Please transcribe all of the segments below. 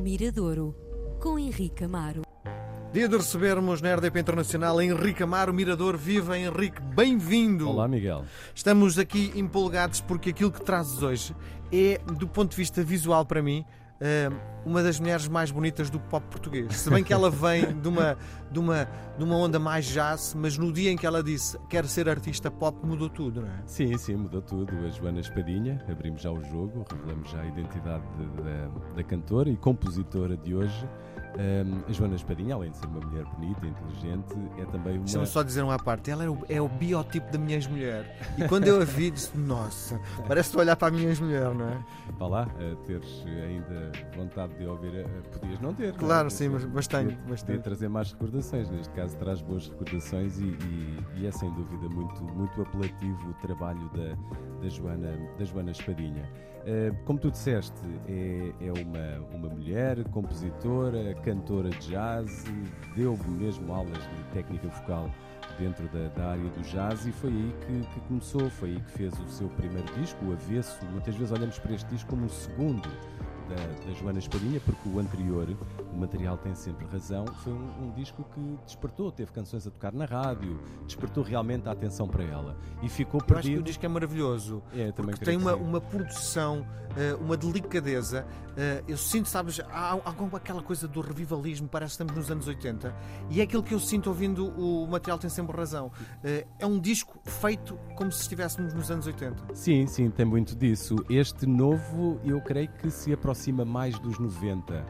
Miradouro, com Henrique Amaro. Dia de recebermos na RDP Internacional Henrique Amaro, Mirador. Viva Henrique, bem-vindo! Olá, Miguel. Estamos aqui empolgados porque aquilo que trazes hoje é, do ponto de vista visual para mim, uma das mulheres mais bonitas do pop português. Se bem que ela vem de uma, de uma, de uma onda mais jazz, mas no dia em que ela disse quer ser artista pop, mudou tudo, não é? Sim, sim, mudou tudo. A Joana Espadinha, abrimos já o jogo, revelamos já a identidade de- da, da cantora e compositora de hoje. Um, a Joana Espadinha, além de ser uma mulher bonita, inteligente, é também uma. Deixa-me só dizer uma parte. Ela é o, é o biotipo da minha ex-mulher. E quando eu a vi, disse: Nossa, parece olhar para a minha ex-mulher, não é? Vá lá, teres ainda vontade de ouvir, podias não ter. não é? Claro, sim, mas Podia- bastante. Bastante. trazer mais recordações, neste caso traz boas recordações e, e- e é sem dúvida muito, muito apelativo o trabalho da, da, Joana, da Joana Espadinha. Eh, como tu disseste, é, é uma, uma mulher, compositora, cantora de jazz, deu mesmo aulas de técnica vocal dentro da, da área do jazz e foi aí que, que começou, foi aí que fez o seu primeiro disco, o Avesso. Muitas vezes olhamos para este disco como o segundo da, da Joana Espadinha, porque o anterior, o material tem sempre razão, foi um, um disco que despertou, teve canções a tocar na rádio, despertou realmente a atenção para ela e ficou Eu acho que o perdido. disco é maravilhoso. É, também Porque tem uma, uma produção, eh, uma delicadeza. eh, Eu sinto, sabes, há há alguma aquela coisa do revivalismo, parece que estamos nos anos 80, e é aquilo que eu sinto ouvindo o material tem sempre razão. Eh, É um disco feito como se estivéssemos nos anos 80. Sim, sim, tem muito disso. Este novo, eu creio que se aproxima mais dos 90.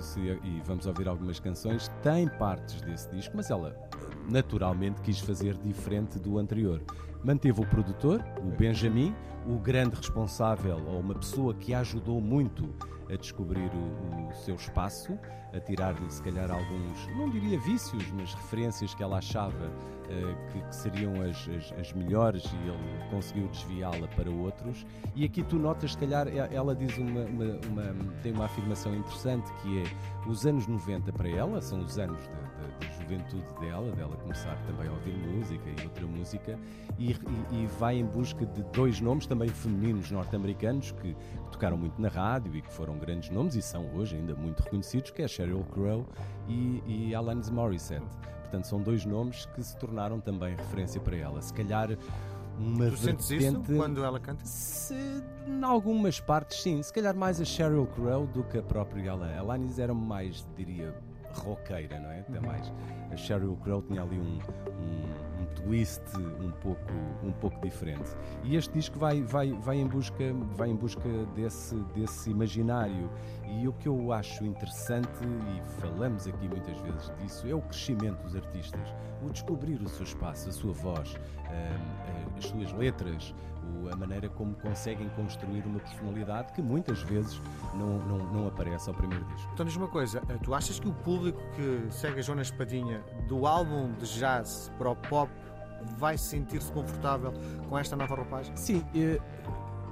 Se- e vamos ouvir algumas canções. Tem partes desse disco, mas ela eh, naturalmente quis fazer diferente do anterior. Manteve o produtor, o Benjamin, o grande responsável, ou uma pessoa que a ajudou muito a descobrir o, o seu espaço, a tirar-lhe se calhar alguns, não diria vícios, mas referências que ela achava eh, que, que seriam as, as- as melhores e ele conseguiu desviá-la para outros. E aqui tu notas, se calhar, ela diz uma, uma- uma- tem uma afirmação interessante que é os anos 90 para ela, são os anos da, da- da juventude dela, dela começar também a ouvir música e outra música, e, e- e vai em busca de dois nomes também femininos norte-americanos que, que tocaram muito na rádio e que foram grandes nomes e são hoje ainda muito reconhecidos, que é Sheryl Crow e, e Alanis Morissette. Portanto, são dois nomes que se tornaram também referência para ela. Se calhar uma Tu sentes isso quando ela canta? se, em algumas partes, sim. Se calhar mais a Sheryl Crow do que a própria Alanis. Alanis era mais, diria, roqueira, não é? Até mais. A Sheryl Crow tinha ali um, um twist um pouco, um pouco diferente. E este disco vai, vai, vai, em, busca, vai em busca desse, desse imaginário. E o que eu acho interessante, e falamos aqui muitas vezes disso, é o crescimento dos artistas. O descobrir o seu espaço, a sua voz, hum, as suas letras, a maneira como conseguem construir uma personalidade que muitas vezes não, não, não aparece ao primeiro disco. Então diz uma coisa, eh, tu achas que o público que segue a Jonas Espadinha do álbum de jazz para o pop vai sentir-se confortável com esta nova roupagem? Sim, eh,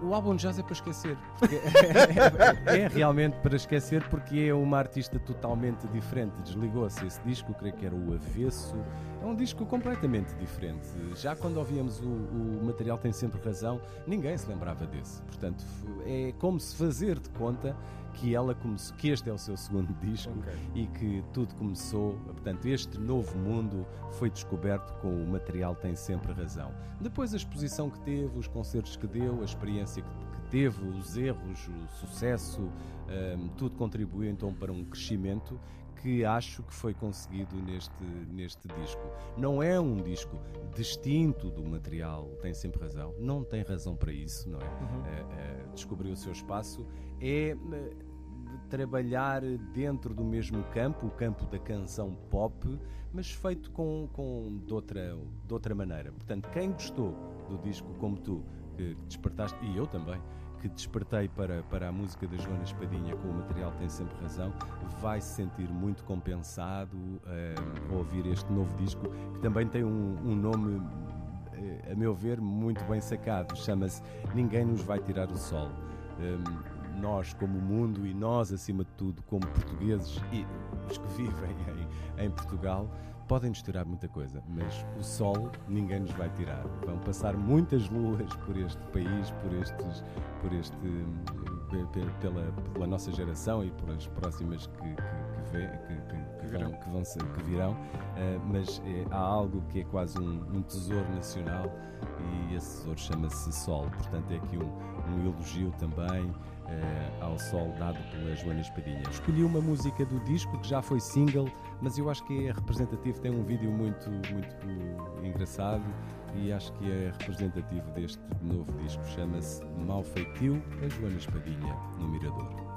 o álbum de jazz é para esquecer. Porque é, é realmente para esquecer porque é uma artista totalmente diferente. Desligou-se esse disco, creio que era o Avesso. É um disco completamente diferente. Já quando ouvíamos o, o material Tem Sempre Razão, ninguém se lembrava desse. Portanto, é como se fazer de conta que ela começou, que este é o seu segundo disco e que tudo começou, portanto, este novo mundo foi descoberto com o material Tem Sempre Razão. Depois a exposição que teve, os concertos que deu, a experiência que, teve, os erros, o sucesso, hum, tudo contribuiu então para um crescimento que acho que foi conseguido neste, neste disco. Não é um disco distinto do material Tem Sempre Razão, não tem razão para isso, não é? Eh, eh, descobriu o seu espaço, é de trabalhar dentro do mesmo campo, o campo da canção pop, mas feito com, com de, outra, de outra maneira. Portanto, quem gostou do disco como tu, que despertaste, e eu também, que despertei para, para a música da Joana Espadinha com o material Tem Sempre Razão, vai se sentir muito compensado eh, ao ouvir este novo disco, que também tem um, um nome, eh, a meu ver, muito bem sacado. Chama-se Ninguém Nos Vai Tirar o Sol. Hum, nós, como mundo, e nós, acima de tudo, como portugueses e os que vivem em, em Portugal, podem nos tirar muita coisa, mas o sol ninguém nos vai tirar. Vão passar muitas luas por este país, por, estes, por este, pela, pela nossa geração e pelas próximas que, que, que, que, vão, que, vão que virão, uh, mas é, há algo que é quase um, um, tesouro nacional e esse tesouro chama-se Sol. Portanto, é aqui um, um elogio também uh, ao Sol dado pela Joana Espadinha. Escolhi uma música do disco que já foi single, mas eu acho que é representativo, tem um vídeo muito, muito engraçado e acho que é representativo deste novo disco. Chama-se Mal Feitio, a Joana Espadinha, no Mirador.